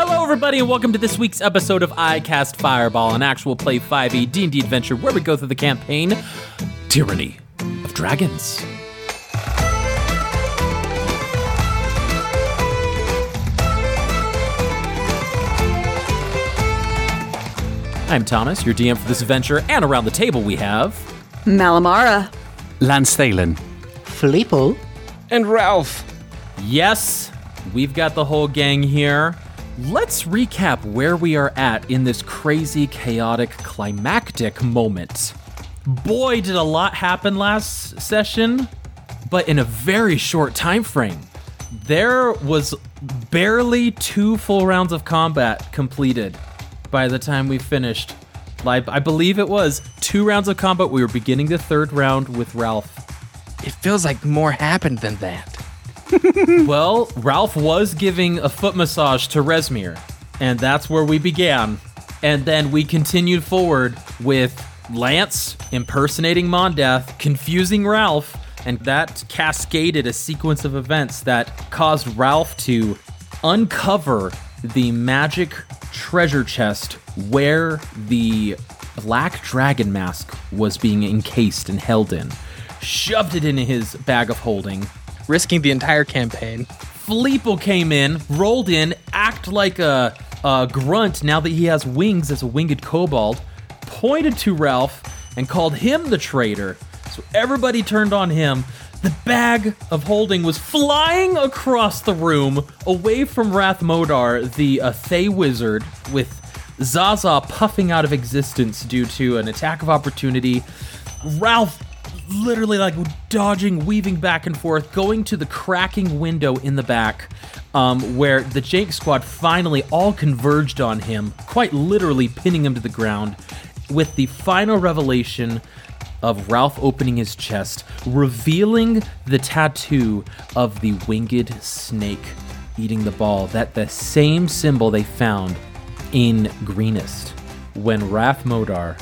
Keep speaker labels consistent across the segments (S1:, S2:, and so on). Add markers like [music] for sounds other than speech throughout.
S1: Hello, everybody, and welcome to this week's episode of I Cast Fireball, an actual play 5e D&D adventure where we go through the campaign Tyranny of Dragons. I'm Thomas, your DM for this adventure, and around the table we have
S2: Malamara.
S3: Lance Thalen.
S4: Filippo.
S5: And Ralph.
S1: Yes, we've got the whole gang here. Let's recap where we are at in this crazy, chaotic, climactic moment. Boy, did a lot happen last session, but in a very short time frame. There was barely two full rounds of combat completed by the time we finished. I believe it was two rounds of combat. We were beginning the third round with Ralph.
S5: It feels like more happened than that. [laughs]
S1: Well, Ralph was giving a foot massage to Rezmir, and that's where we began. And then we continued forward with Lance impersonating Mondath, confusing Ralph, and that cascaded a sequence of events that caused Ralph to uncover the magic treasure chest where the black dragon mask was being encased and held in. Shoved it in his bag of holding,
S5: Risking the entire campaign.
S1: Filippo came in, rolled in, act like a, a grunt now that he has wings as a winged kobold, pointed to Ralph, and called him the traitor. So everybody turned on him. The bag of holding was flying across the room, away from Rath Modar, the uh, Thay wizard, with Zaza puffing out of existence due to an attack of opportunity. Ralph literally like dodging, weaving back and forth, going to the cracking window in the back, um, where the Jank Squad finally all converged on him, quite literally pinning him to the ground, with the final revelation of Ralph opening his chest, revealing the tattoo of the winged snake eating the ball, that the same symbol they found in Greenest when Rath Modar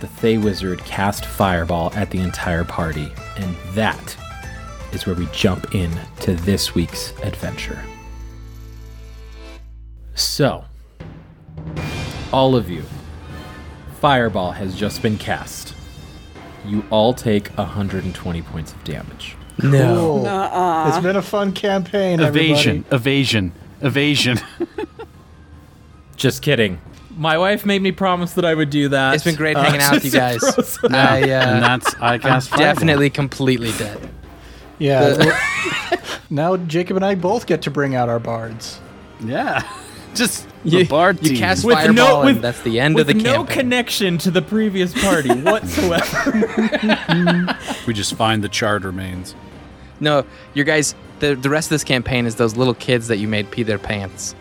S1: the Thay Wizard cast Fireball at the entire party, and that is where we jump in to this week's adventure. So, all of you, Fireball has just been cast. You all take 120 points of damage.
S5: No.
S4: Cool. It's been a fun campaign.
S3: Evasion. Evasion. Evasion.
S1: Just kidding. My wife made me promise that I would do that.
S5: It's been great
S1: Uh,
S5: hanging out with you guys.
S1: just to
S5: I, uh,
S3: and that's I cast Fireball.
S5: definitely completely dead.
S4: Yeah. [laughs] now Jacob and I both get to bring out our bards.
S3: Yeah. [laughs] Just the
S5: You,
S3: bard
S5: you cast
S1: With
S5: fireball,
S1: no-
S5: and that's the end of the
S1: no connection to the previous party [laughs] whatsoever.
S3: we just find the charred remains.
S5: no, your guys. The, the rest of this campaign is those little kids that you made pee their pants.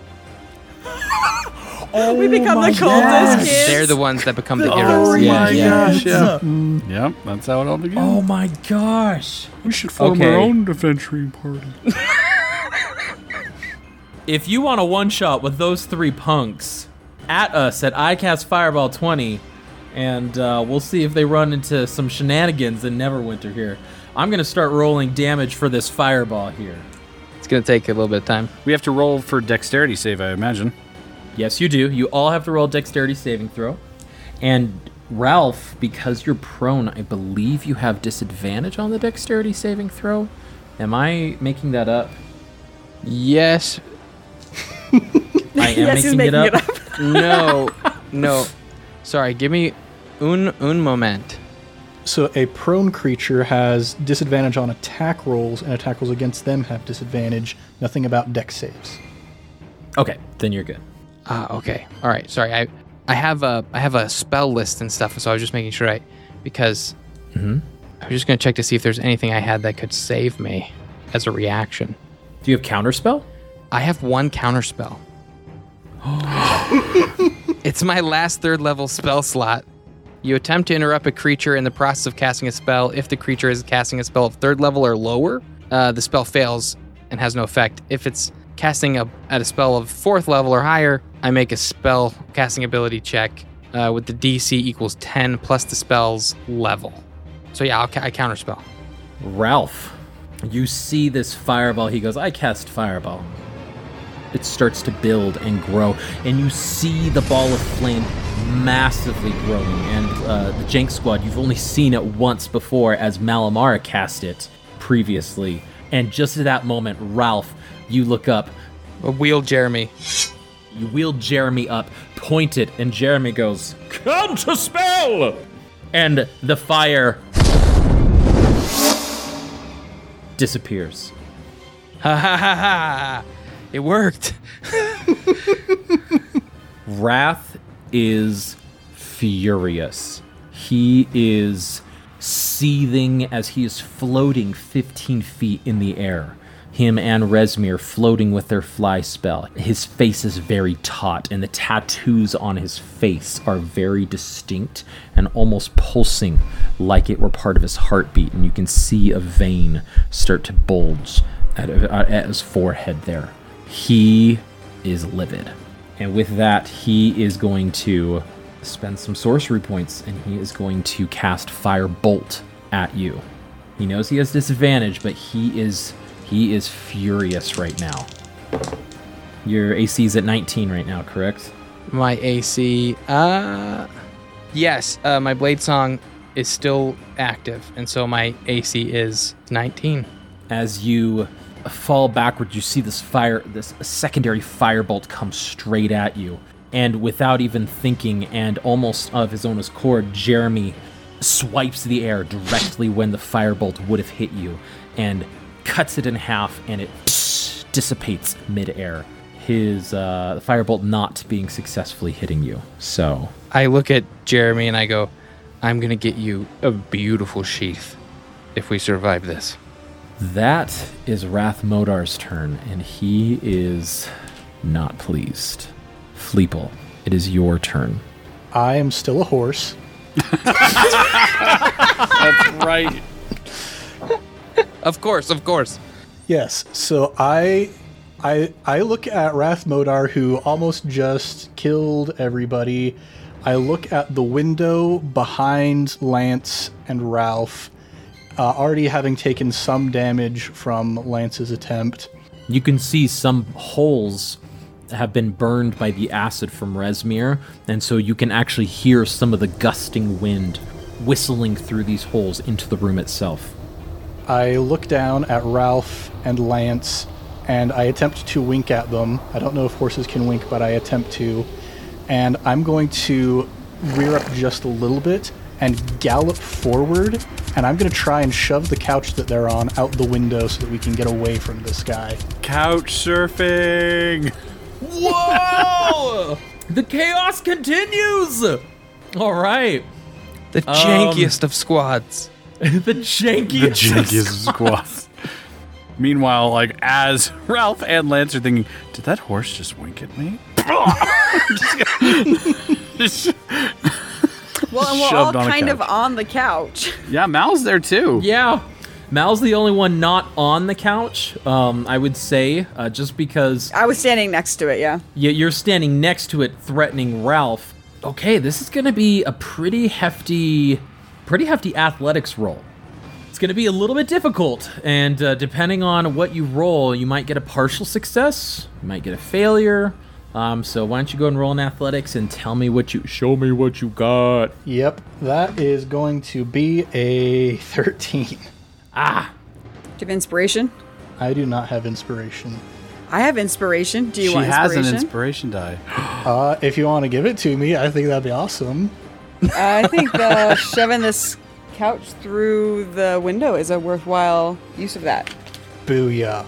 S2: We become the coldest kids.
S5: They're the ones that become the
S1: Oh
S5: heroes.
S1: my
S5: yeah, yeah.
S1: gosh.
S3: Yeah. Yep. That's how it all began.
S1: oh my gosh.
S3: we should form
S1: Okay.
S3: our own adventuring party. [laughs]
S1: If you want a one shot with those three punks, at us at iCast Fireball 20, and uh, we'll see if they run into some shenanigans in Neverwinter here. I'm gonna start rolling damage for this fireball here.
S5: It's gonna take a little bit of time.
S3: we have to roll for dexterity save, I imagine.
S1: Yes, you do. You all have to roll a dexterity saving throw. And Ralph, because you're prone, I believe you have disadvantage on the dexterity saving throw. Am I making that up?
S5: Yes. [laughs]
S1: I am
S2: yes, he's
S1: making,
S2: making
S1: it up. [laughs]
S5: No. no. Sorry. Give me un un moment.
S4: So a prone creature has disadvantage on attack rolls, and attack rolls against them have disadvantage. Nothing about deck saves.
S1: Okay, then you're good.
S5: Ah, okay. All right. Sorry. I I have a I have a spell list and stuff, so I was just making sure I because
S1: Mhm.
S5: I was just gonna check to see if there's anything I had that could save me as a reaction.
S1: Do you have counterspell?
S5: I have one counterspell. [gasps] it's my last third level spell slot. You attempt to interrupt a creature in the process of casting a spell. If the creature is casting a spell of third level or lower, uh, the spell fails and has no effect. If it's casting a, at a spell of fourth level or higher, I make a spell casting ability check uh, with the DC equals 10 plus the spell's level. So yeah, I'll, ca- I counter spell.
S1: Ralph, you see this fireball. He goes, I cast fireball. it starts to build and grow, and you see the ball of flame massively growing. And uh, the Jank Squad, you've only seen it once before as Malamara cast it previously. And just at that moment, Ralph, you look up,
S5: A wheel Jeremy.
S1: You wheel Jeremy up, point it, and Jeremy goes, Counter spell! And the fire disappears.
S5: Ha ha ha ha! It worked. [laughs]
S1: Rath is furious. He is seething as he is floating 15 feet in the air. Him and Rezmir floating with their fly spell. His face is very taut, and the tattoos on his face are very distinct and almost pulsing like it were part of his heartbeat. And you can see a vein start to bulge at, uh, at his forehead there. He is livid. And with that, he is going to spend some sorcery points and he is going to cast Fire Bolt at you. He knows he has disadvantage, but he is he is furious right now. Your AC is at 19 right now, correct?
S5: My AC. Uh, yes. Uh, my blade song is still active, and so my AC is 19.
S1: As you fall backward, you see this fire, this secondary firebolt come straight at you. And without even thinking, and almost of his own accord, Jeremy swipes the air directly when the firebolt would have hit you, and cuts it in half, and it dissipates midair. His uh, firebolt not being successfully hitting you. So
S5: I look at Jeremy and I go, "I'm gonna get you a beautiful sheath if we survive this."
S1: That is Rath Modar's turn, and he is not pleased. Fleeple, it is your turn.
S4: I am still a horse. [laughs]
S3: That's right.
S5: Of course, of course.
S4: Yes. So I I I look at Rath Modar who almost just killed everybody. I look at the window behind Lance and Ralph, uh, already having taken some damage from Lance's attempt.
S1: You can see some holes have been burned by the acid from Rezmir, and so you can actually hear some of the gusting wind whistling through these holes into the room itself.
S4: I look down at Ralph and Lance and I attempt to wink at them. I don't know if horses can wink, but I attempt to. And I'm going to rear up just a little bit and gallop forward. And I'm going to try and shove the couch that they're on out the window so that we can get away from this guy.
S3: Couch surfing.
S1: Whoa! [laughs] the chaos continues! All right.
S5: The um, jankiest of squads. [laughs]
S1: the jankiest.
S3: The jankiest squads. Meanwhile, like as Ralph and Lance are thinking, did that horse just wink at me? Just- [laughs]
S2: Well, and we're all
S3: Shoved on a
S2: kind of on the couch. [laughs]
S3: yeah, Mal's there too.
S1: Yeah. Mal's the only one not on the couch, um, I would say, uh, just because
S2: I was standing next to it, yeah.
S1: y- you're standing next to it threatening Ralph. Okay, this is going to be a pretty hefty, pretty hefty athletics roll. It's going to be a little bit difficult, and uh, depending on what you roll, you might get a partial success, you might get a failure. Um, so why don't you go and roll in athletics and tell me what you show me what you got.
S4: Yep, that is going to be a 13.
S1: Ah,
S2: Do you have inspiration?
S4: I do not have inspiration.
S2: I have inspiration. Do you
S3: she
S2: want
S3: has an inspiration die. [gasps]
S4: Uh, if you want to give it to me, I think that'd be awesome.
S2: I think the shoving this couch through the window is a worthwhile use of that.
S4: Booyah.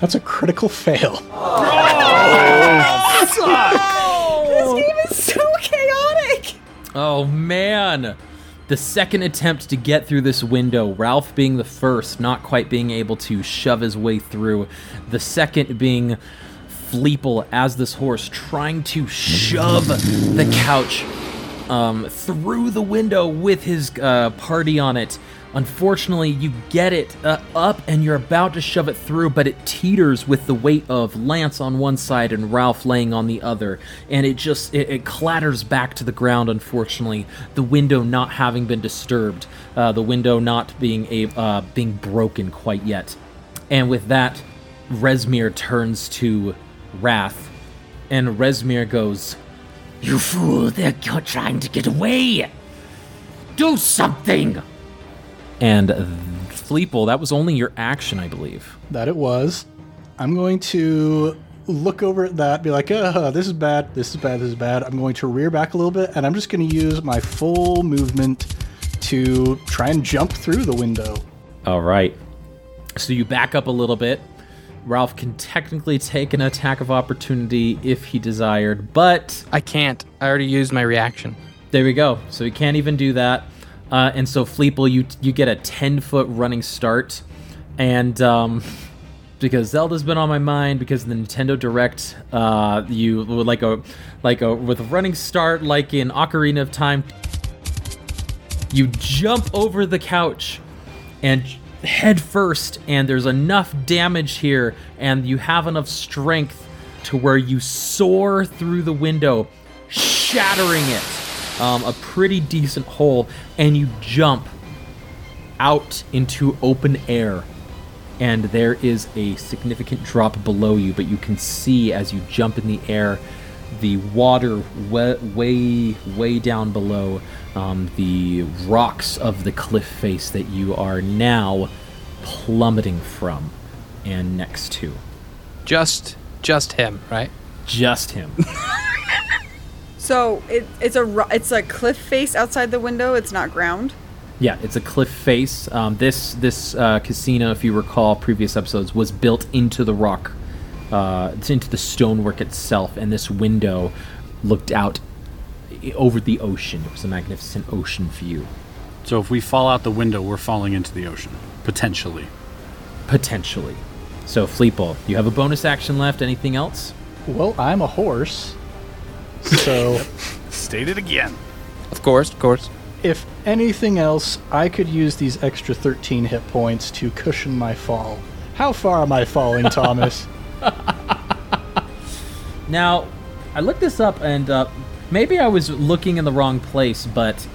S4: That's a critical fail.
S2: Oh, [laughs] this game is so chaotic.
S1: Oh man. The second attempt to get through this window, Ralph being the first, not quite being able to shove his way through. The second being Fleeple as this horse trying to shove the couch um, through the window with his uh, party on it. Unfortunately, you get it uh, up and you're about to shove it through, but it teeters with the weight of Lance on one side and Ralph laying on the other, and it just it, it clatters back to the ground. Unfortunately, the window not having been disturbed, uh, the window not being a uh, being broken quite yet, and with that, Rezmir turns to Rath, and Rezmir goes, You fool, they're trying to get away! Do something! And Fleeple, that was only your action, I believe.
S4: That it was. I'm going to look over at that, be like, uh, this is bad, this is bad, this is bad. I'm going to rear back a little bit, and I'm just going to use my full movement to try and jump through the window.
S1: All right. So you back up a little bit. Ralph can technically take an attack of opportunity if he desired, but
S5: I can't. I already used my reaction.
S1: there we go. So he can't even do that. Uh, and so Fleeple, you you get a ten foot running start, and um, [laughs] because Zelda's been on my mind because the Nintendo Direct, uh, you would like a like a with a running start like in Ocarina of Time. You jump over the couch and head first, and there's enough damage here, and you have enough strength to where you soar through the window, shattering it. Um, a pretty decent hole, and you jump out into open air. And there is a significant drop below you, but you can see as you jump in the air the water way, way, way down below um, the rocks of the cliff face that you are now plummeting from and next to.
S5: Just, just him, right?
S1: Just him. [laughs]
S2: So it, it's a ro- it's a cliff face outside the window. It's not ground.
S1: Yeah, it's a cliff face. Um, this this uh, casino, if you recall previous episodes, was built into the rock. Uh, it's into the stonework itself, and this window looked out i- over the ocean. It was a magnificent ocean view,
S3: So if we fall out the window, we're falling into the ocean potentially.
S1: potentially. So, Fleeple, you have a bonus action left. Anything else?
S4: Well, I'm a horse. So, [laughs]
S3: State it again.
S5: Of course, of course.
S4: if anything else, I could use these extra 13 hit points to cushion my fall. How far am I falling, Thomas? [laughs]
S1: Now, I looked this up, and uh, maybe I was looking in the wrong place, but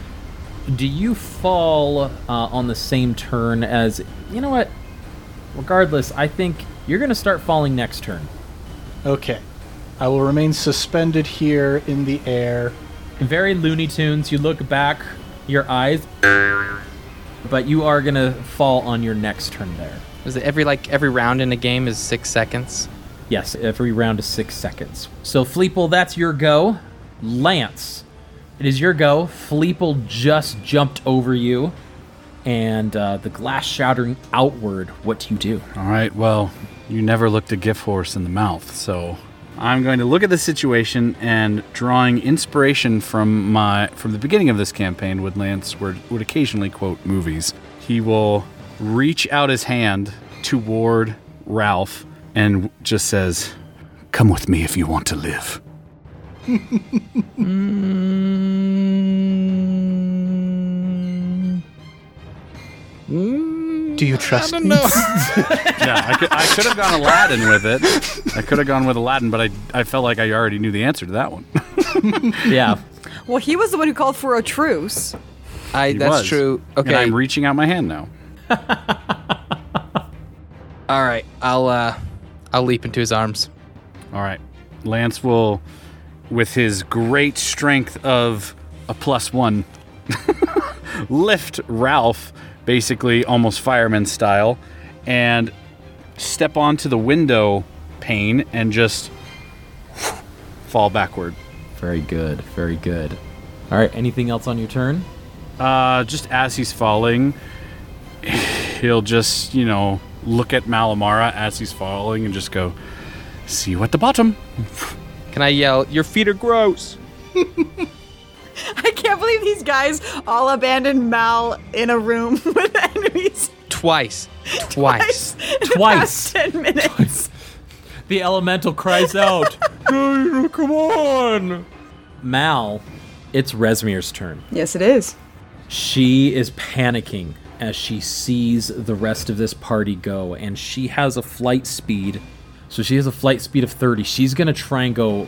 S1: do you fall uh, on the same turn as. You know what? Regardless, I think you're going to start falling next turn.
S4: Okay. I will remain suspended here in the air.
S1: Very Looney Tunes. You look back, your eyes. But you are going to fall on your next turn there.
S5: Is it every like every round in a game is six seconds?
S1: Yes, every round is six seconds. So, Fleeple, that's your go. Lance, it is your go. Fleeple just jumped over you, and uh, the glass shattering outward. What do you do?
S3: All right, well, you never looked a gift horse in the mouth, so I'm going to look at the situation and drawing inspiration from my from the beginning of this campaign would Lance would, would occasionally quote movies. He will reach out his hand toward Ralph and just says, "Come with me if you want to live."
S4: Do you trust me? [laughs]
S3: Yeah, I could, I could have gone Aladdin with it. I could have gone with Aladdin, but I, I felt like I already knew the answer to that one. [laughs]
S1: Yeah.
S2: Well, he was the one who called for a truce.
S5: I
S3: He
S5: that's
S3: was.
S5: true.
S3: And
S5: Okay.
S3: I'm reaching out my hand now. [laughs]
S5: All right. I'll uh I'll leap into his arms.
S3: All right. Lance will, with his great strength of a plus one, [laughs] lift Ralph, basically almost fireman style, and step onto the window pane and just fall backward.
S1: Very good. Very good. All right. Anything else on your turn?
S3: Uh, just as he's falling, he'll just, you know, look at Malamara as he's falling and just go, see you at the bottom. [laughs]
S5: Can I yell, "Your feet are gross"? [laughs]
S2: I can't believe these guys all abandoned Mal in a room [laughs] with enemies [laughs]
S5: Twice. Twice.
S2: in the
S1: Twice.
S2: past ten minutes.
S1: The elemental cries out, "Hey, Come on! Mal, it's Rezmir's turn.
S2: yes, it is.
S1: She is panicking as she sees the rest of this party go, and she has a flight speed. So she has a flight speed of 30. She's going to try and go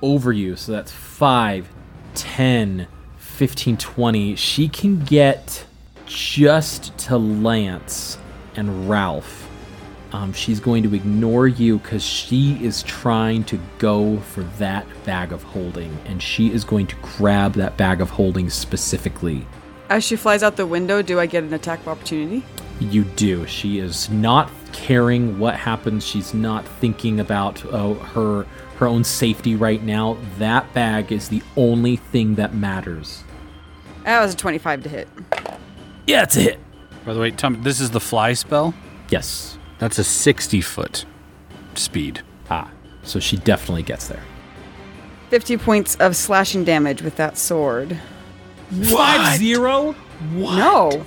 S1: over you. So that's 5, 10, 15, 20. She can get just to Lance and Ralph. um, she's going to ignore you because she is trying to go for that bag of holding, and she is going to grab that bag of holding specifically.
S2: As she flies out the window, do I get an attack of opportunity?
S1: You do. She is not caring what happens. She's not thinking about uh, her her own safety right now. That bag is the only thing that matters.
S2: That was a 25 to hit.
S1: Yeah, it's a hit.
S3: By the way, Tom, this is the fly spell.
S1: Yes.
S3: That's a 60 foot speed.
S1: Ah, so she definitely gets there.
S2: 50 points of slashing damage with that sword. What?
S1: Five zero. What?
S2: No.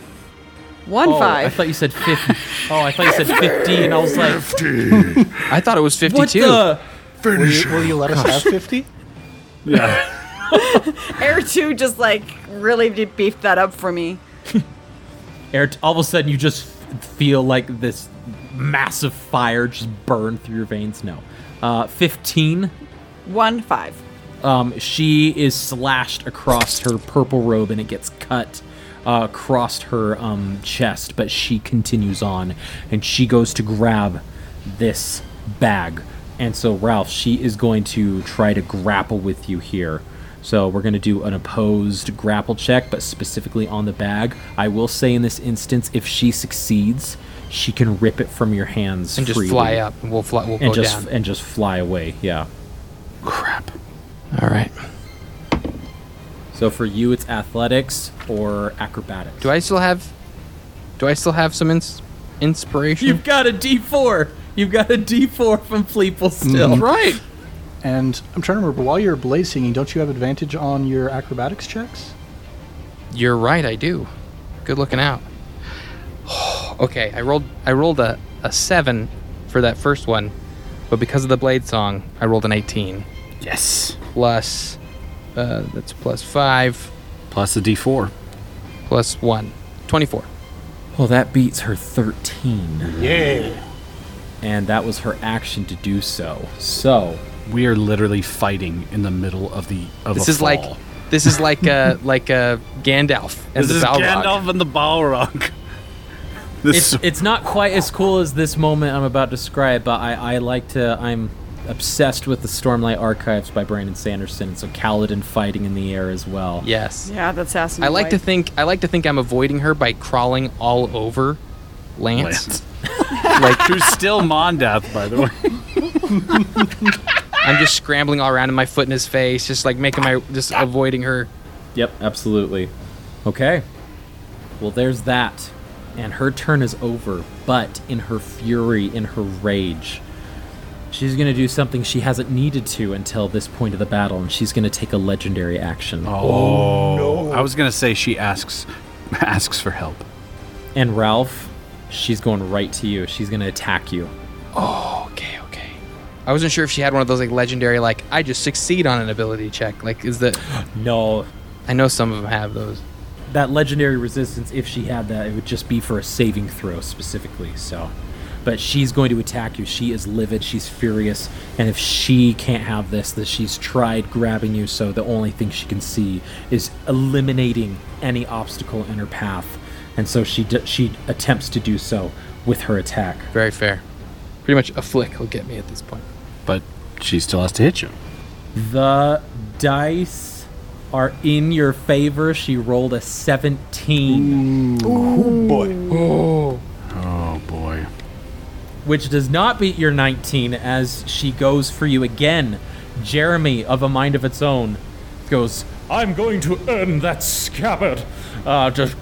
S2: One
S1: Oh, I thought you said fifty. oh, I thought you said fifty, and I was like, fifty.
S5: I thought it was
S1: what
S5: 52.
S1: the?
S4: Will you, will you let us have 50? Yeah. [laughs]
S2: Air 2 just like really de- beefed that up for me.
S1: Air, all of a sudden, you just feel like this massive fire just burn through your veins. No, uh, fifteen.
S2: One five.
S1: Um, she is slashed across her purple robe, and it gets cut uh, across her um, chest. But she continues on, and she goes to grab this bag. And so, Ralph, she is going to try to grapple with you here. So we're going to do an opposed grapple check, but specifically on the bag. I will say in this instance, if she succeeds, she can rip it from your hands
S5: and just
S1: freely
S5: fly up, and we'll fly. We'll
S1: and
S5: go
S1: just
S5: down.
S1: and just fly away. Yeah.
S3: Crap.
S5: All right.
S1: So for you, it's athletics or acrobatics.
S5: Do I still have? Do I still have some ins- inspiration?
S1: You've got a D4. You've got a D4 from Fleeple mm-hmm. still.
S5: right.
S4: And I'm trying to remember, while you're bladesinging, don't you have advantage on your acrobatics checks?
S5: You're right. I do. Good looking out. [sighs] okay, I rolled. I rolled a, a seven for that first one, but because of the blade song, I rolled an 18
S3: Yes.
S5: plus. Uh, that's plus five
S3: Plus a d4.
S5: plus one. 24.
S1: Well, that beats her 13.
S4: Yeah.
S1: And that was her action to do so. So,
S3: We are literally fighting in the middle of the of
S5: This
S3: a
S5: is like this is like uh [laughs] like a Gandalf and
S3: this
S5: the
S3: is
S5: Balrog.
S3: Gandalf and the Balrog. This
S1: it's, it's not quite as cool as this moment I'm about to describe, but I, I like to. I'm obsessed with the Stormlight Archives by Brandon Sanderson, and so Kaladin fighting in the air as well.
S5: Yes.
S2: Yeah, that's assassin.
S5: I like to think I like to think I'm avoiding her by crawling all over Lance.
S3: Lance. [laughs]
S5: like
S3: Who's still Mondath, by the way. [laughs]
S5: I'm just scrambling all around in my foot in his face, just like making my just avoiding her.
S1: Yep, absolutely. Okay. Well, there's that. And her turn is over, but in her fury, in her rage, she's going to do something she hasn't needed to until this point of the battle, and she's going to take a legendary action.
S3: Oh, oh, no. I was gonna say she asks [laughs] asks for help.
S1: And Ralph, she's going right to you. She's going to attack you.
S5: Oh, okay, okay. I wasn't sure if she had one of those like legendary like I just succeed on an ability check. Like is that [gasps]
S1: No,
S5: I know some of them have those.
S1: that legendary resistance, if she had that, it would just be for a saving throw specifically. So, but she's going to attack you. She is livid. She's furious, and if she can't have this, that she's tried grabbing you. So the only thing she can see is eliminating any obstacle in her path, and so she d- she attempts to do so with her attack.
S5: Very fair. Pretty much a flick will get me at this point.
S3: But she still has to hit you.
S1: The dice are in your favor. She rolled a seventeen.
S4: Oh boy.
S3: Oh boy.
S1: Which does not beat your 19 as she goes for you again. Jeremy of a mind of its own goes, I'm going to earn that scabbard. Uh, just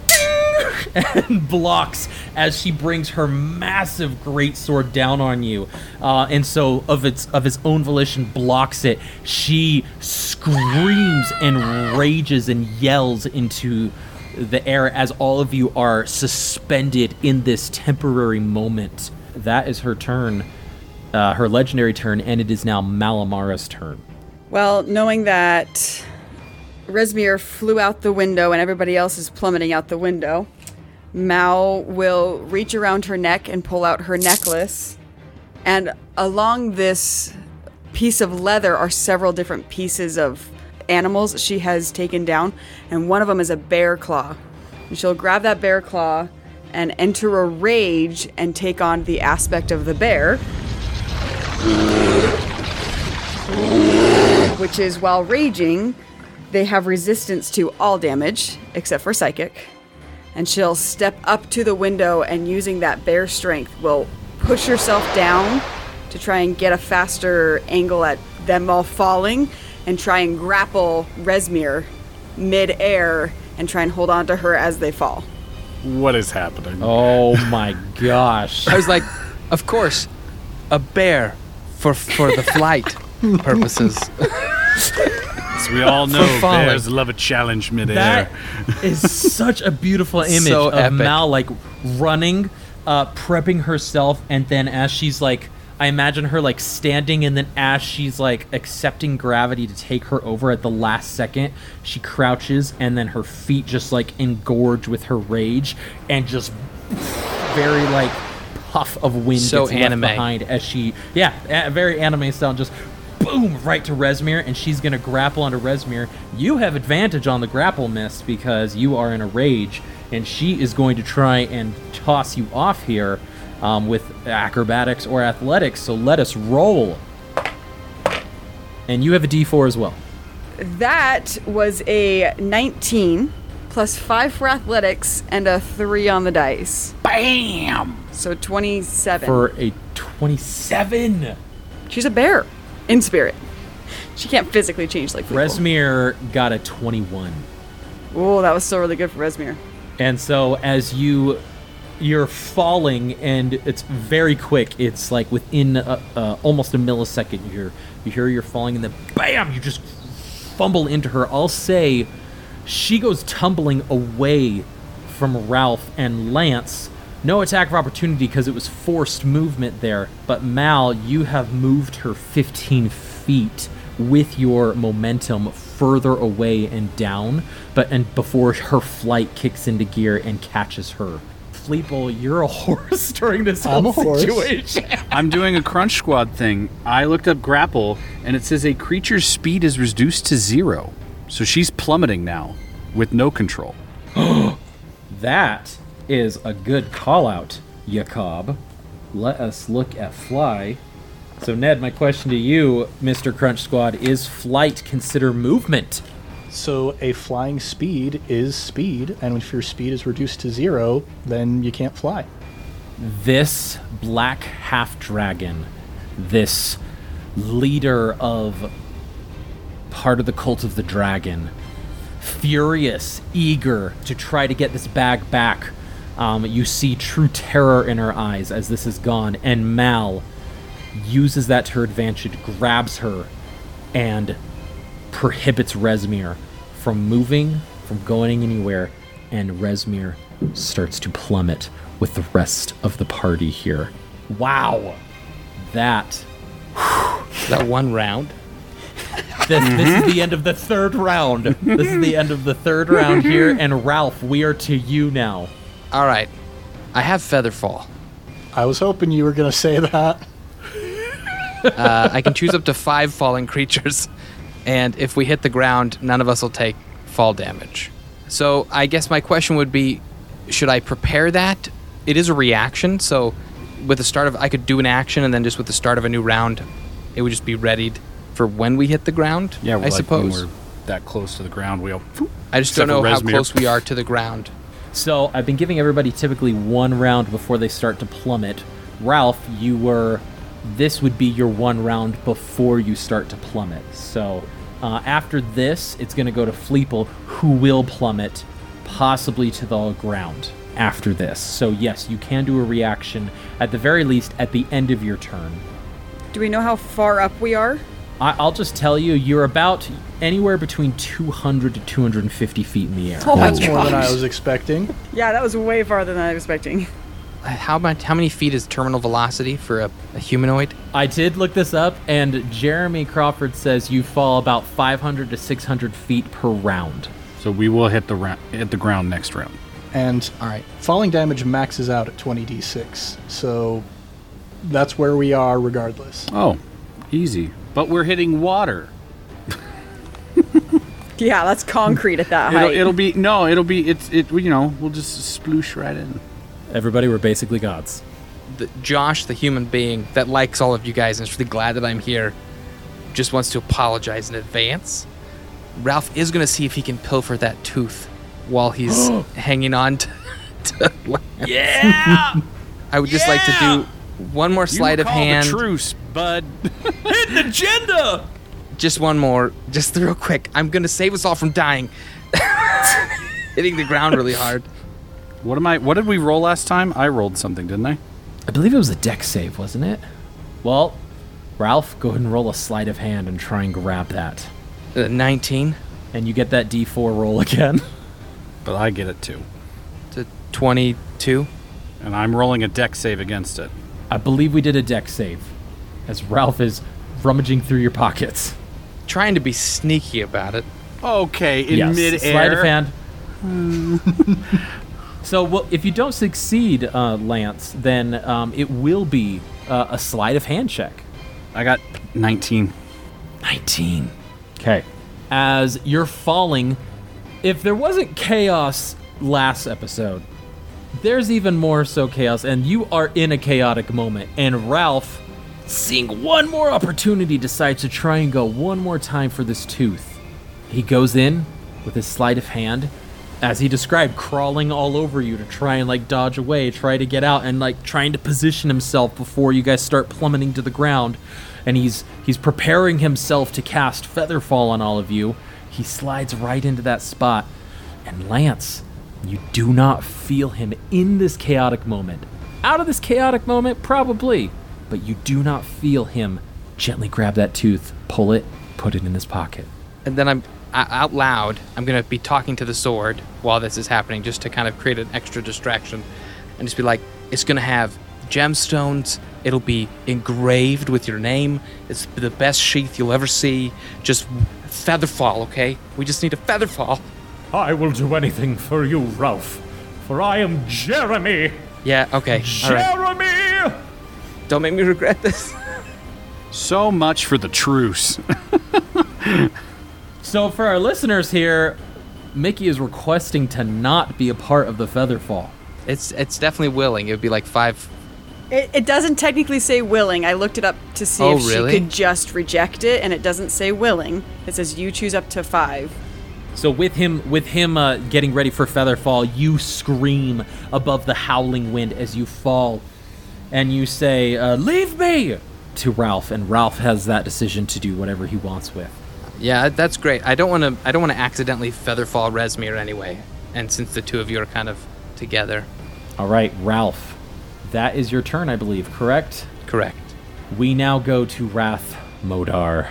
S1: [laughs] and blocks as she brings her massive greatsword down on you. Uh, and so of its of its own volition blocks it. She screams and rages and yells into the air as all of you are suspended in this temporary moment. That is her turn, uh, her legendary turn, and it is now Malamara's turn.
S2: Well, knowing that Rezmir flew out the window and everybody else is plummeting out the window, Mal will reach around her neck and pull out her necklace. And along this piece of leather are several different pieces of animals she has taken down, and one of them is a bear claw. And she'll grab that bear claw and enter a rage and take on the aspect of the bear. Which is while raging, they have resistance to all damage except for psychic. And she'll step up to the window and using that bear strength will push herself down to try and get a faster angle at them all falling and try and grapple Rezmir mid-air and try and hold on to her as they fall.
S3: What is happening?
S1: Oh [laughs] my gosh.
S5: I was like, of course, a bear for for the flight purposes.
S3: As we all know,
S5: falling.
S3: bears love a challenge midair.
S1: That [laughs] is such a beautiful image
S5: So
S1: of
S5: epic.
S1: Mal like running, uh, prepping herself, and then as she's like, I imagine her like standing, and then as she's like accepting gravity to take her over at the last second, she crouches, and then her feet just like engorge with her rage, and just very like puff of wind
S5: So
S1: gets left
S5: anime.
S1: behind as she, yeah, very anime style, just boom right to Rezmir, and she's gonna grapple onto Rezmir. You have advantage on the grapple miss because you are in a rage, and she is going to try and toss you off here um, with acrobatics or athletics. So let us roll. And you have a D4 as well.
S2: That was a 19 plus 5 for athletics and a 3 on the dice.
S3: Bam!
S2: So 27.
S1: For a 27.
S2: She's a bear in spirit. She can't physically change like Fleetwood.
S1: Rezmir got a 21.
S2: Oh, that was still really good for Rezmir.
S1: And so as you you're falling and it's very quick. It's like within uh uh, almost a millisecond you hear you hear you're falling and then bam you just fumble into her. I'll say she goes tumbling away from Ralph and Lance. No attack of opportunity because it was forced movement there. But Mal, you have moved her 15 feet with your momentum further away and down, but and before her flight kicks into gear and catches her. Fleeple, you're a [laughs] horse during this
S4: I'm
S1: whole
S4: a horse.
S1: situation. [laughs]
S3: I'm doing a crunch squad thing. I looked up grapple, and it says a creature's speed is reduced to zero. So she's plummeting now with no control. [gasps]
S1: That is a good call out, Jacob. Let us look at fly. So, Ned, my question to you, Mr. Crunch Squad, is flight consider movement?
S4: So a flying speed is speed, and if your speed is reduced to zero, then you can't fly.
S1: This black half dragon, this leader of part of the cult of the dragon, furious, eager to try to get this bag back. Um, you see true terror in her eyes as this is gone, and Mal uses that to her advantage, grabs her, and prohibits Rezmir from moving, from going anywhere, and Rezmir starts to plummet with the rest of the party here. Wow. That.
S5: that one round?
S1: This, this is the end of the third round. This is the end of the third round here, [laughs] and Ralph, we are to you now.
S5: All right. I have Featherfall.
S4: I was hoping you were going to say that.
S5: Uh, I can choose up to five falling creatures, and if we hit the ground, none of us will take fall damage. So I guess my question would be, should I prepare that? It is a reaction, so with the start of, I could do an action, and then just with the start of a new round, it would just be readied for when we hit the ground.
S3: Yeah,
S5: I
S3: like
S5: suppose.
S3: when we're that close to the ground, we'll.
S5: I just don't know how close we are to the ground.
S1: So I've been giving everybody typically one round before they start to plummet. Ralph, you were. This would be your one round before you start to plummet. So uh, after this, it's going to go to Fleeple, who will plummet, possibly to the ground after this. So yes, you can do a reaction at the very least at the end of your turn.
S2: Do we know how far up we are?
S1: I- I'll just tell you, you're about anywhere between 200 to 250 feet in the air.
S2: Oh
S4: That's more than I was expecting.
S2: Yeah, that was way farther than I was expecting.
S5: How much? How many feet is terminal velocity for a, a humanoid?
S1: I did look this up, and Jeremy Crawford says you fall about 500 to 600 feet per round.
S3: So we will hit the ra- hit the ground next round.
S4: And
S5: All right.
S4: falling damage maxes out at 20d6. So that's where we are regardless.
S3: Oh, easy. But we're hitting water.
S2: Yeah, that's concrete at that
S3: It'll,
S2: height.
S3: it'll be no. It'll be it's it. You know, we'll just sploosh right in.
S1: Everybody we're basically gods.
S5: The, Josh, the human being that likes all of you guys and is really glad that I'm here, just wants to apologize in advance. Ralph is going to see if he can pilfer that tooth while he's [gasps] hanging on to. [laughs] to
S1: Yeah!
S5: I would just like to do one more sleight of hand.
S3: truce, bud. [laughs]
S1: Hidden agenda!
S5: Just one more, just [laughs] real quick. I'm gonna save us all from dying. Hitting the ground really hard.
S3: What am I? What did we roll last time? I rolled something, didn't I?
S1: I believe it was a deck save, wasn't it? Well, Ralph, go ahead and roll a sleight of hand and try and grab that.
S5: Uh, 19
S1: And you get that d4 roll again. [laughs]
S3: But I get it too,
S5: to 22.
S3: and I'm rolling a deck save against it.
S1: I believe we did a deck save as Ralph is rummaging through your pockets.
S5: Trying to be sneaky about it.
S3: Okay, in
S1: yes,
S3: midair.
S1: sleight of hand. [laughs] [laughs] so, well, if you don't succeed, uh, Lance, then um, it will be uh, a sleight of hand check.
S3: I got 19.
S1: 19. Okay. As you're falling, if there wasn't chaos last episode, there's even more so chaos, and you are in a chaotic moment. And Ralph, seeing one more opportunity, decides to try and go one more time for this tooth. He goes in with his sleight of hand, as he described, crawling all over you to try and like dodge away, try to get out, and like trying to position himself before you guys start plummeting to the ground. And he's he's preparing himself to cast Featherfall on all of you. He slides right into that spot, and Lance, you do not feel him in this chaotic moment. Out of this chaotic moment, probably, but you do not feel him gently grab that tooth, pull it, put it in his pocket.
S5: And then I'm out loud. I'm gonna be talking to the sword while this is happening, just to kind of create an extra distraction, and just be like, "It's gonna have gemstones. It'll be engraved with your name. It's the best sheath you'll ever see. Just featherfall, okay? We just need a featherfall."
S6: I will do anything for you, Ralph, for I am Jeremy.
S5: Yeah. Okay. All right.
S6: Jeremy!
S5: Don't make me regret this.
S3: So much for the truce. [laughs]
S1: So, for our listeners here, Mickey is requesting to not be a part of the Featherfall.
S5: It's it's definitely willing. It would be like five.
S2: It, it doesn't technically say willing. I looked it up to see
S5: Oh,
S2: if
S5: really?
S2: she could just reject it, and it doesn't say willing. It says you choose up to five.
S1: So with him, with him uh, getting ready for Featherfall, you scream above the howling wind as you fall, and you say, uh, "Leave me!" to Ralph, and Ralph has that decision to do whatever he wants with.
S5: Yeah, that's great. I don't want to. I don't want to accidentally featherfall Rezmir anyway. And since the two of you are kind of together,
S1: All right, Ralph, that is your turn, I believe. Correct?
S5: correct.
S1: We now go to Rath Modar.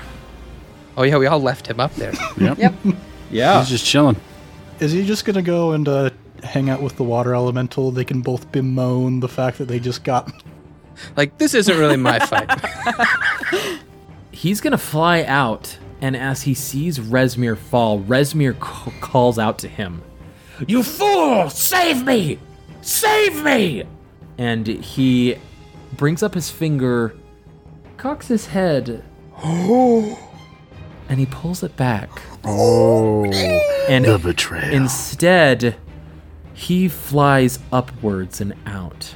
S5: Oh yeah, we all left him up there. [laughs]
S3: yep.
S2: Yep.
S1: Yeah.
S3: He's just chilling.
S4: Is he just gonna go and uh, hang out with the water elemental? They can both bemoan the fact that they just got.
S5: like this isn't really my fight. [laughs]
S1: He's gonna fly out, and as he sees Rezmir fall, Rezmir c- calls out to him, "You fool! Save me! Save me!" And he brings up his finger, cocks his head, [gasps] and he pulls it back.
S3: Oh.
S1: And
S3: The betrayal.
S1: instead, he flies upwards and out,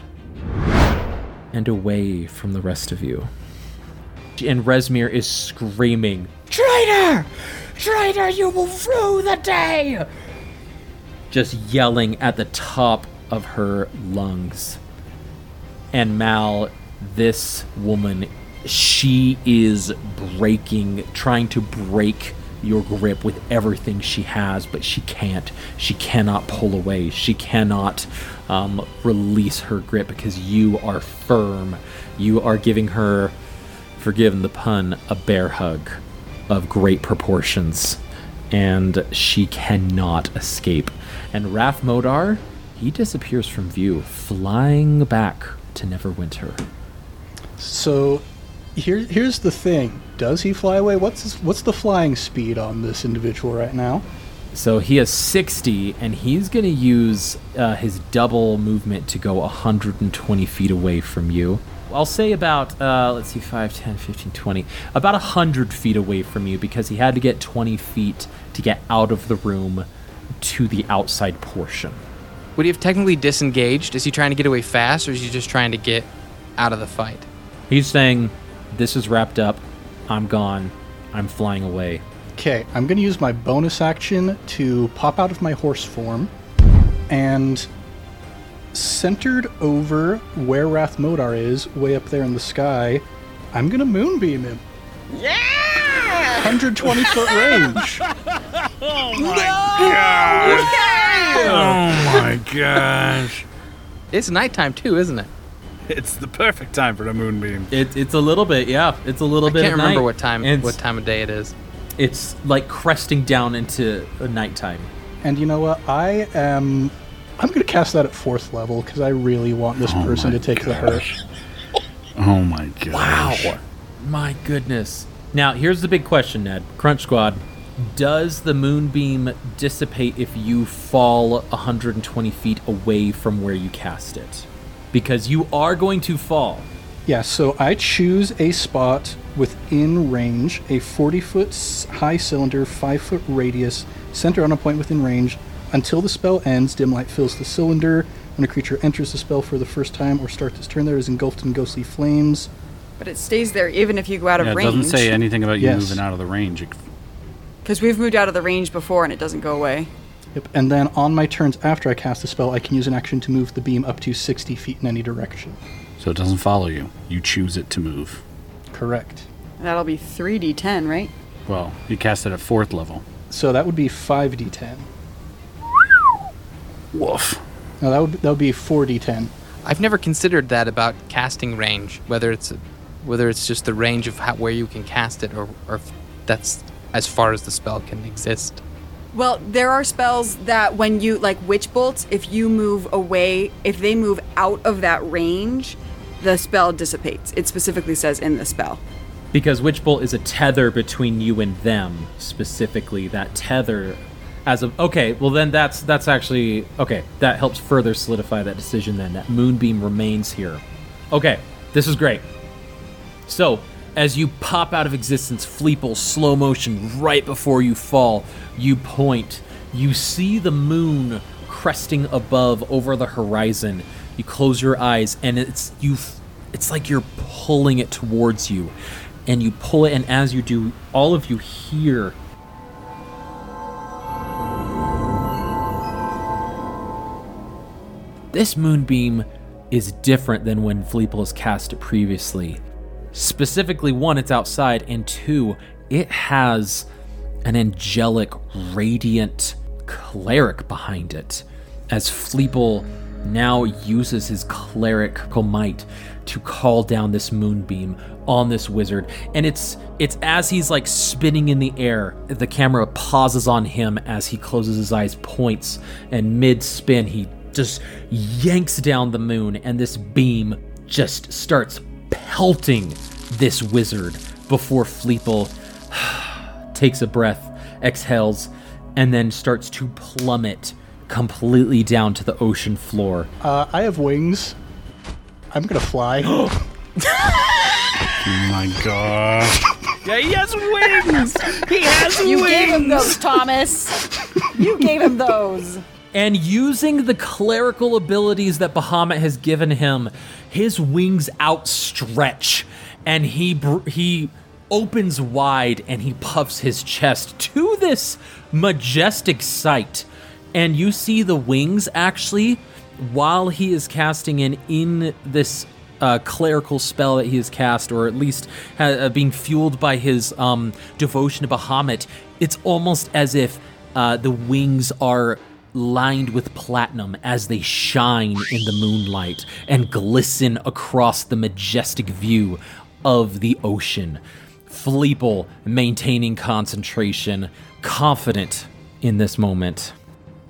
S1: and away from the rest of you. And Rezmir is screaming, Traitor! Traitor, you will rue the day! Just yelling at the top of her lungs. And Mal, this woman, she is breaking, trying to break your grip with everything she has, but she can't. She cannot pull away. She cannot um, release her grip because you are firm. You are giving her, forgive the pun, a bear hug of great proportions. And she cannot escape. And Rath Modar, he disappears from view, flying back to Neverwinter.
S4: So, here, here's the thing: Does he fly away? What's his, what's the flying speed on this individual right now?
S1: So he has 60, and he's going to use uh, his double movement to go 120 feet away from you. I'll say about, uh, let's see, 5, 10, 15, 20, about 100 feet away from you because he had to get 20 feet to get out of the room to the outside portion.
S5: Would he have technically disengaged? Is he trying to get away fast, or is he just trying to get out of the fight?
S1: He's saying, This is wrapped up. I'm gone. I'm flying away.
S4: Okay, I'm going to use my bonus action to pop out of my horse form and centered over where Rath Modar is, way up there in the sky, I'm going to moonbeam him. Yeah! 120 foot range. [laughs]
S3: Oh my gosh. Oh my [laughs] gosh!
S5: It's nighttime too, isn't it?
S3: It's the perfect time for the moonbeam.
S1: It, it's a little bit, yeah. It's a little
S5: I
S1: bit.
S5: I can't
S1: of
S5: remember
S1: night.
S5: what time
S1: And
S5: what time of day it is.
S1: It's like cresting down into a nighttime.
S4: And you know what? I am. I'm going to cast that at fourth level because I really want this
S3: Oh
S4: person to take the hurt.
S3: Oh my gosh. Wow.
S1: My goodness. Now, here's the big question, Ned. Crunch Squad. Does the moonbeam dissipate if you fall 120 feet away from where you cast it? Because you are going to fall.
S4: Yeah, so I choose a spot within range, a 40 foot high cylinder, 5 foot radius, center on a point within range. Until the spell ends, dim light fills the cylinder. When a creature enters the spell for the first time or starts its turn there, is engulfed in ghostly flames.
S2: But it stays there even if you go out of
S3: Yeah, it
S2: range.
S3: doesn't say anything about you
S4: Yes.
S3: moving out of the range. It-
S2: Because we've moved out of the range before and it doesn't go away.
S4: Yep. And then on my turns after I cast the spell, I can use an action to move the beam up to 60 feet in any direction.
S3: So it doesn't follow you. You choose it to move.
S4: Correct.
S2: That'll be 3d10, right?
S3: Well, you cast it at fourth level.
S4: So that would be 5d10.
S3: Woof.
S4: No, that would that would be 4d10.
S5: I've never considered that about casting range, whether it's whether it's just the range of how, where you can cast it, or, or if that's as far as the spell can exist.
S2: Well, there are spells that when you like witch bolts, if you move away, if they move out of that range, the spell dissipates. It specifically says in the spell.
S1: Because Witch Bolt is a tether between you and them, specifically. That tether as of okay, well then that's that's actually okay, that helps further solidify that decision then. That moonbeam remains here. Okay, this is great. So, as you pop out of existence, Fleeple, slow motion, right before you fall, you point. You see the moon cresting above over the horizon. You close your eyes, and it's you. It's like you're pulling it towards you, and you pull it, and as you do, all of you hear. This moonbeam is different than when Fleeple has cast it previously. Specifically one it's outside and two it has an angelic radiant cleric behind it as Fleeple now uses his clerical might to call down this moonbeam on this wizard. And it's it's as he's like spinning in the air the camera pauses on him as he closes his eyes points and mid spin he just yanks down the moon and this beam just starts pelting this wizard before Fleeple [sighs] takes a breath, exhales, and then starts to plummet completely down to the ocean floor.
S4: Uh, I have wings. I'm gonna fly.
S3: Oh [gasps] my god.
S1: Yeah, he has wings! he has wings!
S2: You gave him those, Thomas. you gave him those.
S1: And using the clerical abilities that Bahamut has given him, his wings outstretch and he br- he opens wide and he puffs his chest to this majestic sight. And you see the wings actually while he is casting in in this uh, clerical spell that he has cast, or at least ha- uh, being fueled by his um, devotion to Bahamut, it's almost as if uh, the wings are lined with platinum as they shine in the moonlight and glisten across the majestic view of the ocean. Fleeple maintaining concentration, confident in this moment.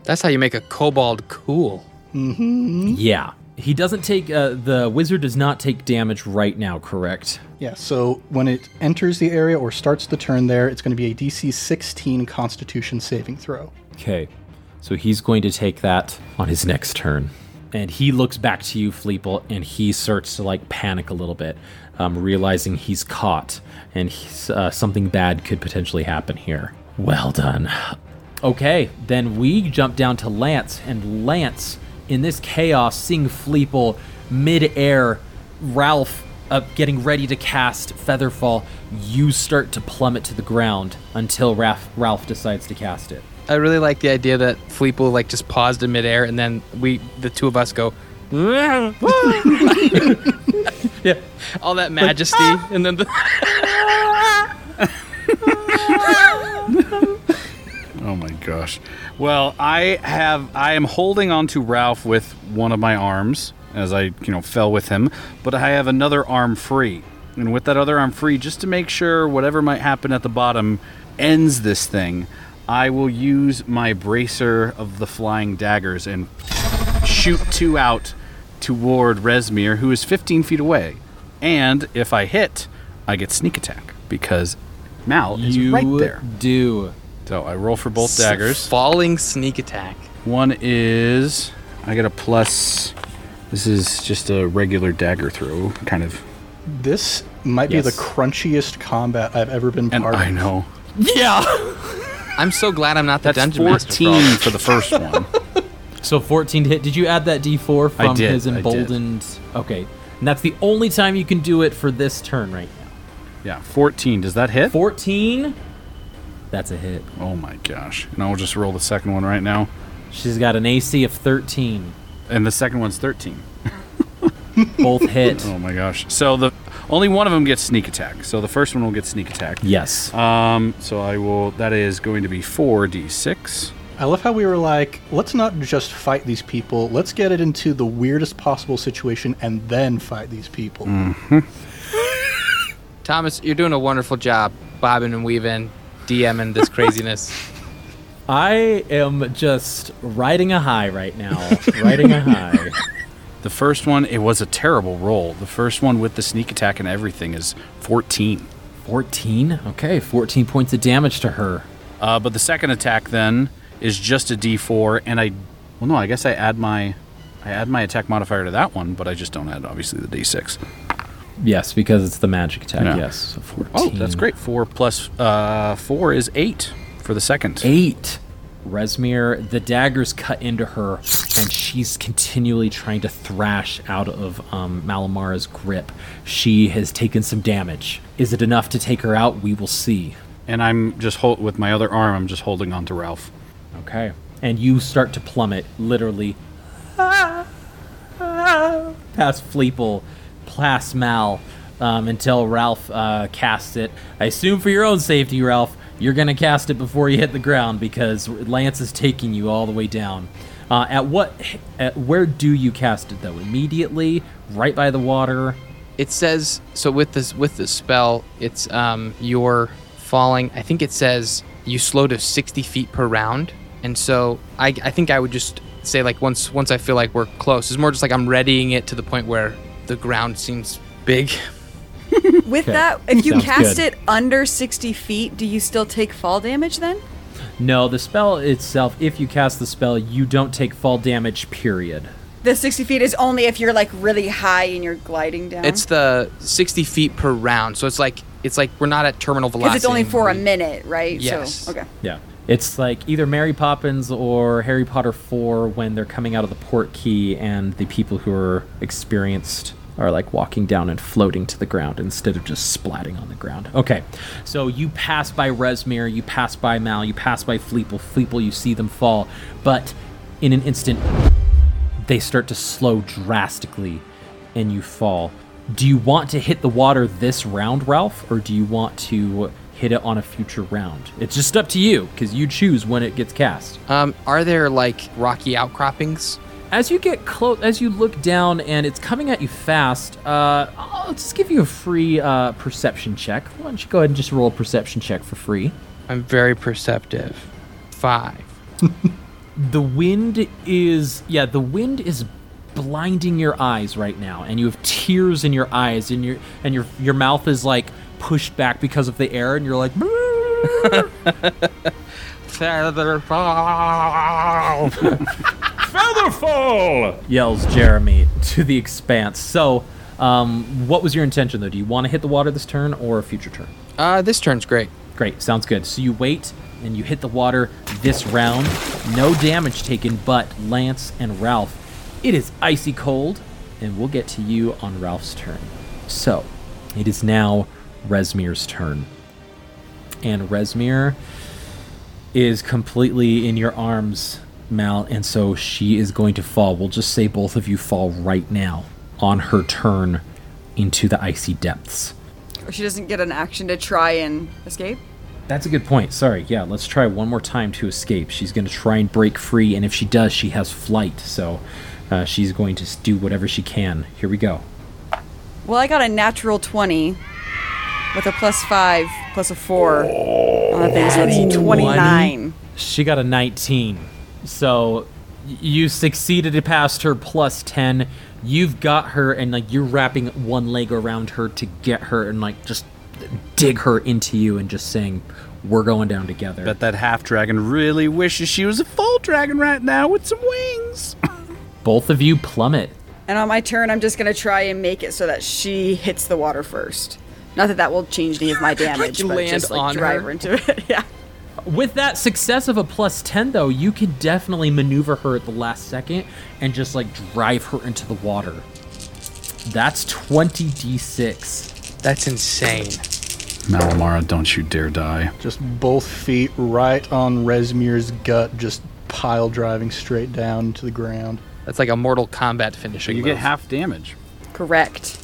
S5: That's how you make a kobold cool.
S1: Yeah. He doesn't take, uh, the wizard does not take damage right now, correct?
S4: yeah, so when it enters the area or starts the turn there, it's going to be a DC 16 Constitution saving throw.
S1: Okay. So he's going to take that on his next turn. And he looks back to you, Fleeple, and he starts to like panic a little bit, um, realizing he's caught and he's, uh, something bad could potentially happen here. Well done. Okay, then we jump down to Lance, and Lance, in this chaos, seeing Fleeple mid-air, Ralph uh, getting ready to cast Featherfall, you start to plummet to the ground until Ralph, Ralph decides to cast it.
S5: I really like the idea that Fleeple like just paused in midair, and then we, the two of us, go. [laughs] yeah, all that majesty, and then the, [laughs]
S3: Oh my gosh. Well, I have I am holding on to Ralph with one of my arms as I, you know, fell with him, but I have another arm free. And with that other arm free, just to make sure whatever might happen at the bottom ends this thing, I will use my bracer of the flying daggers and shoot two out toward Rezmir, who is 15 feet away. And if I hit, I get sneak attack because Mal is
S1: you
S3: right there.
S1: do.
S3: So I roll for both daggers.
S5: falling sneak attack.
S3: One is I get a plus. This is just a regular dagger throw, kind of.
S4: This might be the crunchiest combat I've ever been
S3: And
S4: part of.
S3: I know
S1: Yeah. [laughs]
S5: I'm so glad I'm not the
S3: that's
S5: dungeon master. for
S3: fourteen for the first one. [laughs]
S1: So 14 to hit. Did you add that D4 from
S3: I did,
S1: his
S3: I did.
S1: emboldened? Okay. And that's the only time you can do it for this turn right now.
S3: yeah, fourteen. Does that hit?
S1: 14. That's a hit.
S3: Oh my gosh! And I'll just roll the second one right now.
S1: She's got an AC of 13.
S3: And the second one's thirteen. [laughs]
S1: Both hit.
S3: Oh my gosh! So the only one of them gets sneak attack. So the first one will get sneak attack.
S1: Yes.
S3: Um. So I will. That is going to be four d six.
S4: I love how we were like, let's not just fight these people. Let's get it into the weirdest possible situation and then fight these people. [laughs]
S5: Thomas, you're doing a wonderful job, bobbing and weaving, DMing this craziness. [laughs]
S1: I am just riding a high right now. riding a high. [laughs]
S3: The first one, it was a terrible roll. The first one with the sneak attack and everything is fourteen.
S1: 14. Okay, 14 points of damage to her.
S3: Uh, but the second attack then is just a D4, and I, well, no, I guess I add my, I add my attack modifier to that one, but I just don't add obviously the D6.
S1: Yes, because it's the magic attack. Yes. So 14.
S3: Oh, that's great. Four plus uh, four is eight for the second.
S1: Eight. Rezmir, the daggers cut into her, and she's continually trying to thrash out of um, Malamara's grip. She has taken some damage. Is it enough to take her out? We will see.
S3: And I'm just hold with my other arm. I'm just holding on to Ralph.
S1: Okay. And you start to plummet, literally. past Fleeple, past Mal, um, until Ralph uh, casts it. I assume for your own safety, Ralph, you're going to cast it before you hit the ground because Lance is taking you all the way down. Uh, at what? At where do you cast it though? Immediately, right by the water.
S5: It says so with this with the spell, it's um you're falling. I think it says you slow to 60 feet per round, and so I I think I would just say like once once I feel like we're close. It's more just like I'm readying it to the point where the ground seems big. [laughs] [laughs]
S2: With
S1: Okay.
S2: that, if you
S1: Sounds
S2: cast
S1: good.
S2: it under 60 feet, do you still take fall damage then?
S1: No, the spell itself. If you cast the spell, you don't take fall damage. Period.
S2: The 60 feet is only if you're like really high and you're gliding down.
S5: It's the 60 feet per round, so it's like it's like we're not at terminal velocity.
S2: because it's only for a minute, right?
S5: Yes.
S2: So, okay.
S1: Yeah. It's like either Mary Poppins or Harry Potter 4 when they're coming out of the portkey and the people who are experienced are like walking down and floating to the ground instead of just splatting on the ground. Okay. So you pass by Rezmir, you pass by Mal, you pass by Fleeple. Fleeple, you see them fall, but in an instant they start to slow drastically and you fall. Do you want to hit the water this round, Ralph, or do you want to hit it on a future round? It's just up to you because you choose when it gets cast.
S5: Um, are there like rocky outcroppings?
S1: As you get close, as you look down and it's coming at you fast, uh, I'll just give you a free uh, perception check. Why don't you go ahead and just roll a perception check for free?
S5: I'm very perceptive. Five. [laughs]
S1: the wind is yeah the wind is blinding your eyes right now and you have tears in your eyes and your and your your mouth is like pushed back because of the air and you're like [laughs] [laughs]
S5: Featherfall.
S6: Featherfall!
S1: yells jeremy to the expanse so um, what was your intention though do you want to hit the water this turn or a future turn
S5: uh, this turn's great.
S1: Great, sounds good. So you wait and you hit the water this round. No damage taken, but Lance and Ralph, It is icy cold, and we'll get to you on Ralph's turn. So, it is now Rezmir's turn. And Rezmir is completely in your arms, Mal, and so she is going to fall. We'll just say both of you fall right now on her turn into the icy depths.
S2: Or she doesn't get an action to try and escape.
S1: That's a good point. Sorry. Yeah, let's try one more time to escape. She's going to try and break free, and if she does, she has flight. So uh, she's going to do whatever she can. Here we go.
S2: Well, I got a natural 20 with a plus 5 plus a 4 on the thing, so it's 29.
S1: She got a 19. So you succeeded to past her plus 10. You've got her, and like you're wrapping one leg around her to get her and like just dig her into you and just saying, We're going down together.
S3: Bet that half dragon really wishes she was a full dragon right now with some wings.
S1: Both of you plummet.
S2: And on my turn, I'm just going to try and make it so that she hits the water first. Not that that will change any of my [laughs] damage,
S5: You
S2: but
S5: land
S2: just like
S5: on
S2: drive
S5: her?
S2: her into it. [laughs] yeah.
S1: With that success of a plus 10, though, you can definitely maneuver her at the last second and just like drive her into the water. That's 20d6.
S5: That's insane.
S3: Malamara, don't you dare die.
S4: Just both feet right on Rezmir's gut, just pile driving straight down to the ground.
S5: That's like a Mortal Kombat finishing
S3: You
S5: move.
S3: get half damage.
S2: Correct.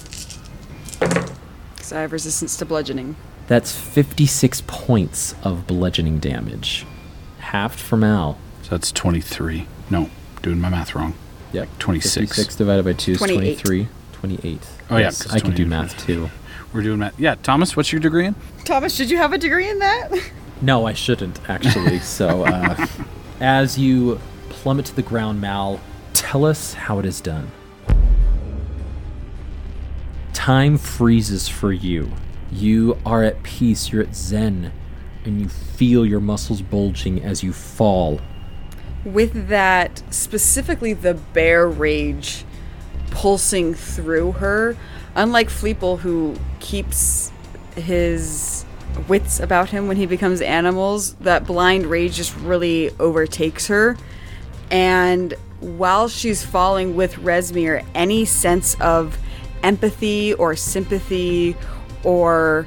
S2: Because I have resistance to bludgeoning.
S1: That's 56 points of bludgeoning damage. Halved from Al.
S3: So that's 23. No, doing my math wrong.
S1: Yep.
S3: 26.
S1: 56 divided by 2 is
S2: 28.
S1: 23. 28.
S3: Oh, yeah,
S1: I can do math too.
S3: We're doing math. Yeah, Thomas, what's your degree in?
S2: Thomas, did you have a degree in that?
S1: No, I shouldn't, actually. [laughs] so, uh, as you plummet to the ground, Mal, tell us how it is done. Time freezes for you. You are at peace, you're at zen, and you feel your muscles bulging as you fall.
S2: With that, specifically the bear rage pulsing through her, unlike Fleeple, who keeps his wits about him when he becomes animals, that blind rage just really overtakes her. And while she's falling with Rezmir, any sense of empathy or sympathy or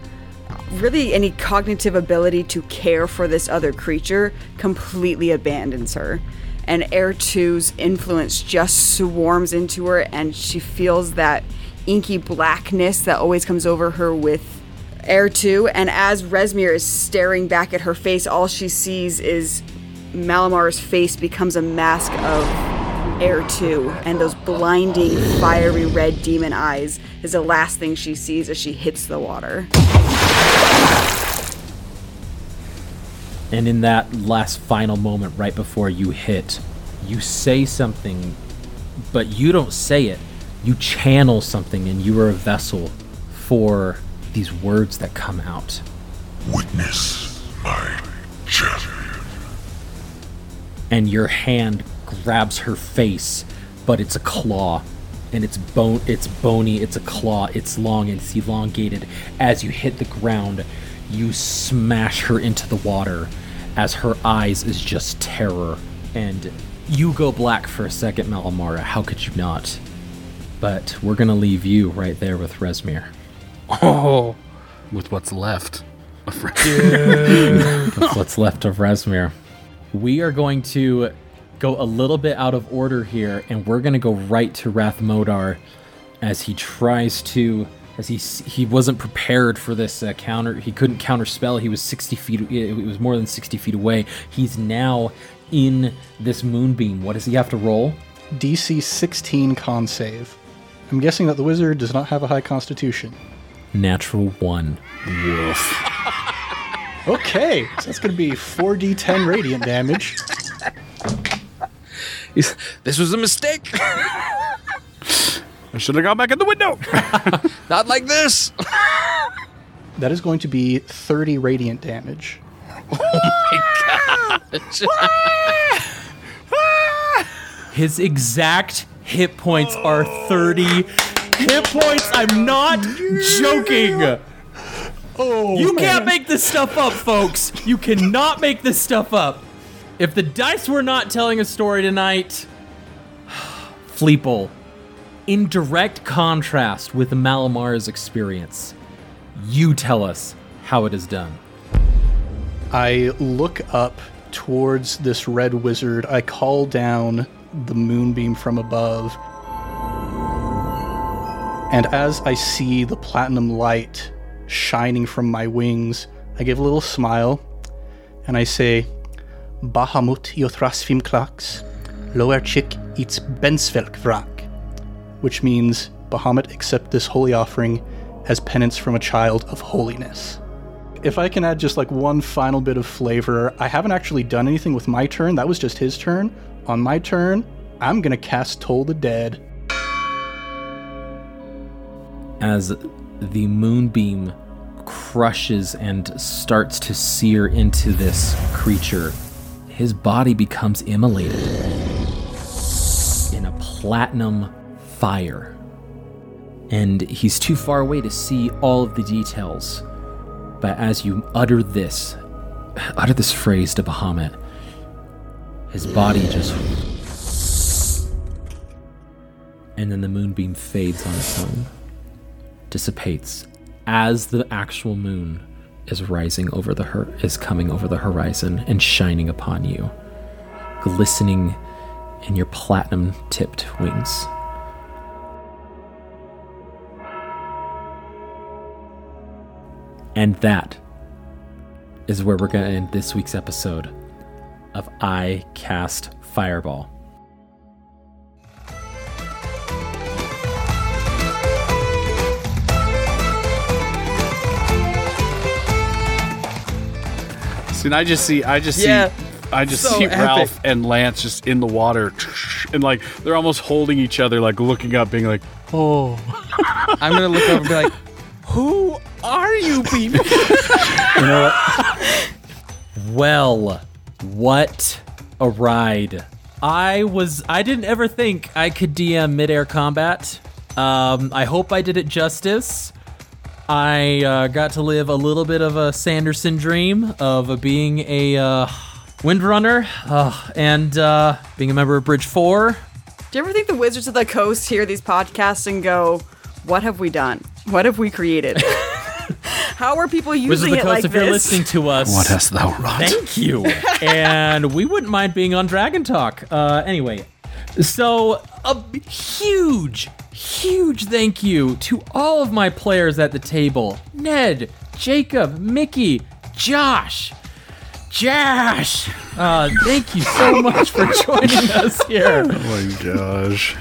S2: really any cognitive ability to care for this other creature completely abandons her. And Errtu's influence just swarms into her, and she feels that inky blackness that always comes over her with Errtu. And as Rezmir is staring back at her face, all she sees is Malamar's face becomes a mask of Errtu, and those blinding, fiery red demon eyes is the last thing she sees as she hits the water.
S1: And in that last final moment, right before you hit, you say something, but you don't say it. You channel something, and you are a vessel for these words that come out.
S7: Witness my champion.
S1: And your hand grabs her face, but it's a claw. And it's bone it's bony, it's a claw, it's long, and it's elongated. As you hit the ground, you smash her into the water as her eyes is just terror. And you go black for a second, Malamara. How could you not? But we're gonna leave you right there with Rezmir.
S5: Oh,
S3: With what's left. of Res- [laughs]
S1: That's what's left of Rezmir. We are going to go a little bit out of order here, and we're going to go right to Rath Modar as he tries to. As he he wasn't prepared for this uh, counter, he couldn't counter spell. He was sixty feet. It was more than sixty feet away. He's now in this moonbeam. What does he have to roll?
S4: DC 16 con save. I'm guessing that the wizard does not have a high constitution.
S1: Natural one. [laughs]
S4: Okay, so that's going to be 4d10 radiant damage. [laughs]
S5: He's- [laughs] this was a mistake.
S3: I should have gone back in the window. [laughs] [laughs]
S5: Not like this.
S4: That is going to be 30 radiant damage. Oh my gosh.
S1: His exact hit points are 30 hit points. I'm not joking.
S4: Oh,
S1: You can't make this stuff up, folks. You cannot make this stuff up. If the dice were not telling a story tonight, [sighs] Fleeple, in direct contrast with Malamar's experience, you tell us how it is done.
S4: I look up towards this red wizard. I call down the moonbeam from above. And as I see the platinum light shining from my wings, I give a little smile and I say, Bahamut Jothrasfim Klax, Loerchik its Bensvelk Vrak, which means, Bahamut, accept this holy offering as penance from a child of holiness. If I can add just like one final bit of flavor, I haven't actually done anything with my turn. That was just his turn. On my turn, I'm gonna cast Toll the Dead.
S1: as the moonbeam crushes and starts to sear into this creature, his body becomes immolated in a platinum fire. And he's too far away to see all of the details. But as you utter this, [sighs] utter this phrase to Bahamut, his body just. [sniffs] And then the moonbeam fades on its own dissipates as the actual moon is rising over the her- is coming over the horizon and shining upon you, glistening in your platinum tipped wings. And that is where we're going to end this week's episode of I Cast Fireball.
S3: And I just see, I just
S5: Yeah,
S3: see, I just
S5: so
S3: see
S5: epic.
S3: Ralph and Lance just in the water, [laughs] and like they're almost holding each other, like looking up, being like, "Oh."
S5: I'm gonna look up and be like, [laughs] "Who are you people?" [laughs]
S4: You know what?
S1: Well, what a ride. I was I didn't ever think I could DM midair combat. Um, I hope I did it justice. I uh, got to live a little bit of a Sanderson dream of being a uh, windrunner uh, and uh, being a member of Bridge 4.
S2: Do you ever think the Wizards of the Coast hear these podcasts and go, "What have we done? What have we created? [laughs] How are people
S1: Wizards
S2: using
S1: of the
S2: it
S1: Coast,
S2: like
S1: if you're listening to us,
S3: What hast thou wrought?
S1: Thank you. [laughs] and we wouldn't mind being on Dragon Talk. Uh, anyway, so a huge, huge thank you to all of my players at the table Ned, Jacob, Mickey, Josh. Josh! Uh, thank you so [laughs] much for joining us here
S3: Oh my gosh.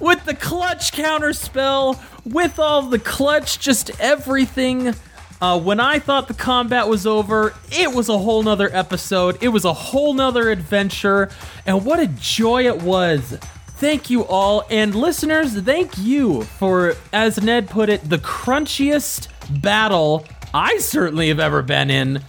S1: with the clutch counter spell, with all the clutch, just everything. Uh, when I thought the combat was over, it was a whole nother episode. It was a whole nother adventure. And what a joy it was. Thank you all. And listeners, thank you for, as Ned put it, the crunchiest battle I certainly have ever been in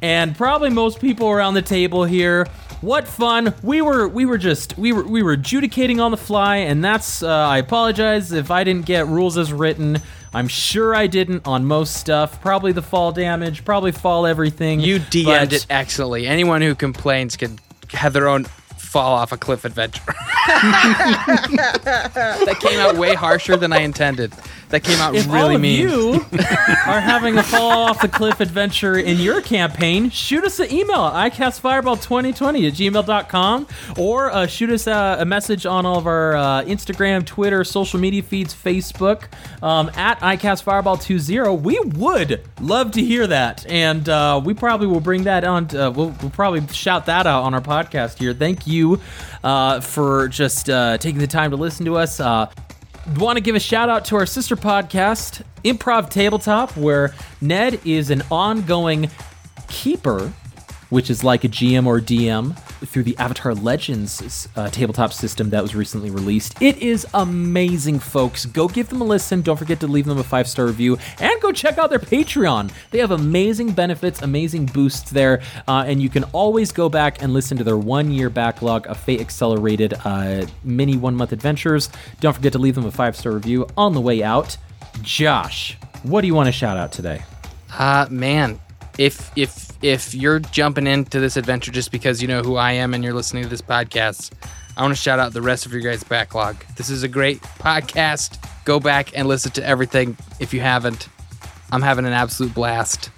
S1: and probably most people around the table here. What fun! We were we were just we were we were adjudicating on the fly, and that's uh, I apologize if I didn't get rules as written. I'm sure I didn't on most stuff. Probably the fall damage, probably fall everything.
S5: You DM'd
S1: but-
S5: it excellently. Anyone who complains can have their own fall off a cliff adventure. [laughs] that came out way harsher than I intended. That came out
S1: If
S5: really
S1: all of
S5: mean.
S1: you [laughs] are having a fall off the cliff adventure in your campaign, shoot us an email at icastfireball2020 at gmail.com or uh, shoot us a, a message on all of our uh, Instagram, Twitter, social media feeds, Facebook um, at icastfireball20. We would love to hear that. And uh, we probably will bring that on. To, uh, we'll, we'll probably shout that out on our podcast here. Thank you uh, for just uh, taking the time to listen to us. Want to give a shout out to our sister podcast, Improv Tabletop, where Ned is an ongoing keeper, which is like a GM or DM through the Avatar Legends uh, tabletop system that was recently released. It is amazing, folks. Go give them a listen. Don't forget to leave them a five star review and go check out their Patreon. They have amazing benefits, amazing boosts there, uh, and you can always go back and listen to their one year backlog of Fate Accelerated uh, mini one month adventures. Don't forget to leave them a five star review on the way out. Josh, what do you want to shout out today?
S5: Uh man, if if if you're jumping into this adventure just because you know who I am and you're listening to this podcast, I want to shout out the rest of your guys' backlog. This is a great podcast. Go back and listen to everything if you haven't. I'm having an absolute blast.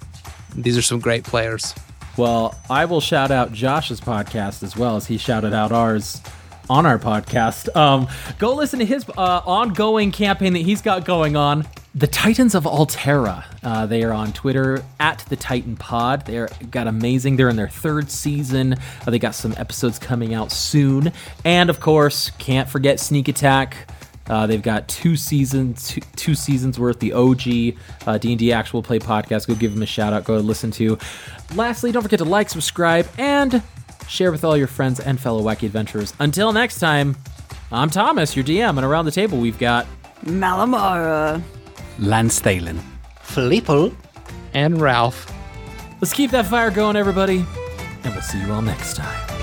S5: These are some great players.
S1: Well, I will shout out Josh's podcast as well as he shouted out ours on our podcast. Um, go listen to his uh, ongoing campaign that he's got going on. The Titans of Altera. Uh, they are on Twitter at the Titan Pod. They're got amazing. They're in their third season. Uh, they got some episodes coming out soon, and of course, can't forget Sneak Attack. Uh, they've got two seasons, two, two seasons worth. The OG uh, D&D actual play podcast. Go give them a shout out. Go listen to. Lastly, don't forget to like, subscribe, and share with all your friends and fellow wacky adventurers. Until next time, I'm Thomas, your DM, and around the table we've got
S2: Malamara.
S3: Lance Thalen.
S4: Filippo.
S5: And Ralph.
S1: Let's keep that fire going, everybody, and we'll see you all next time.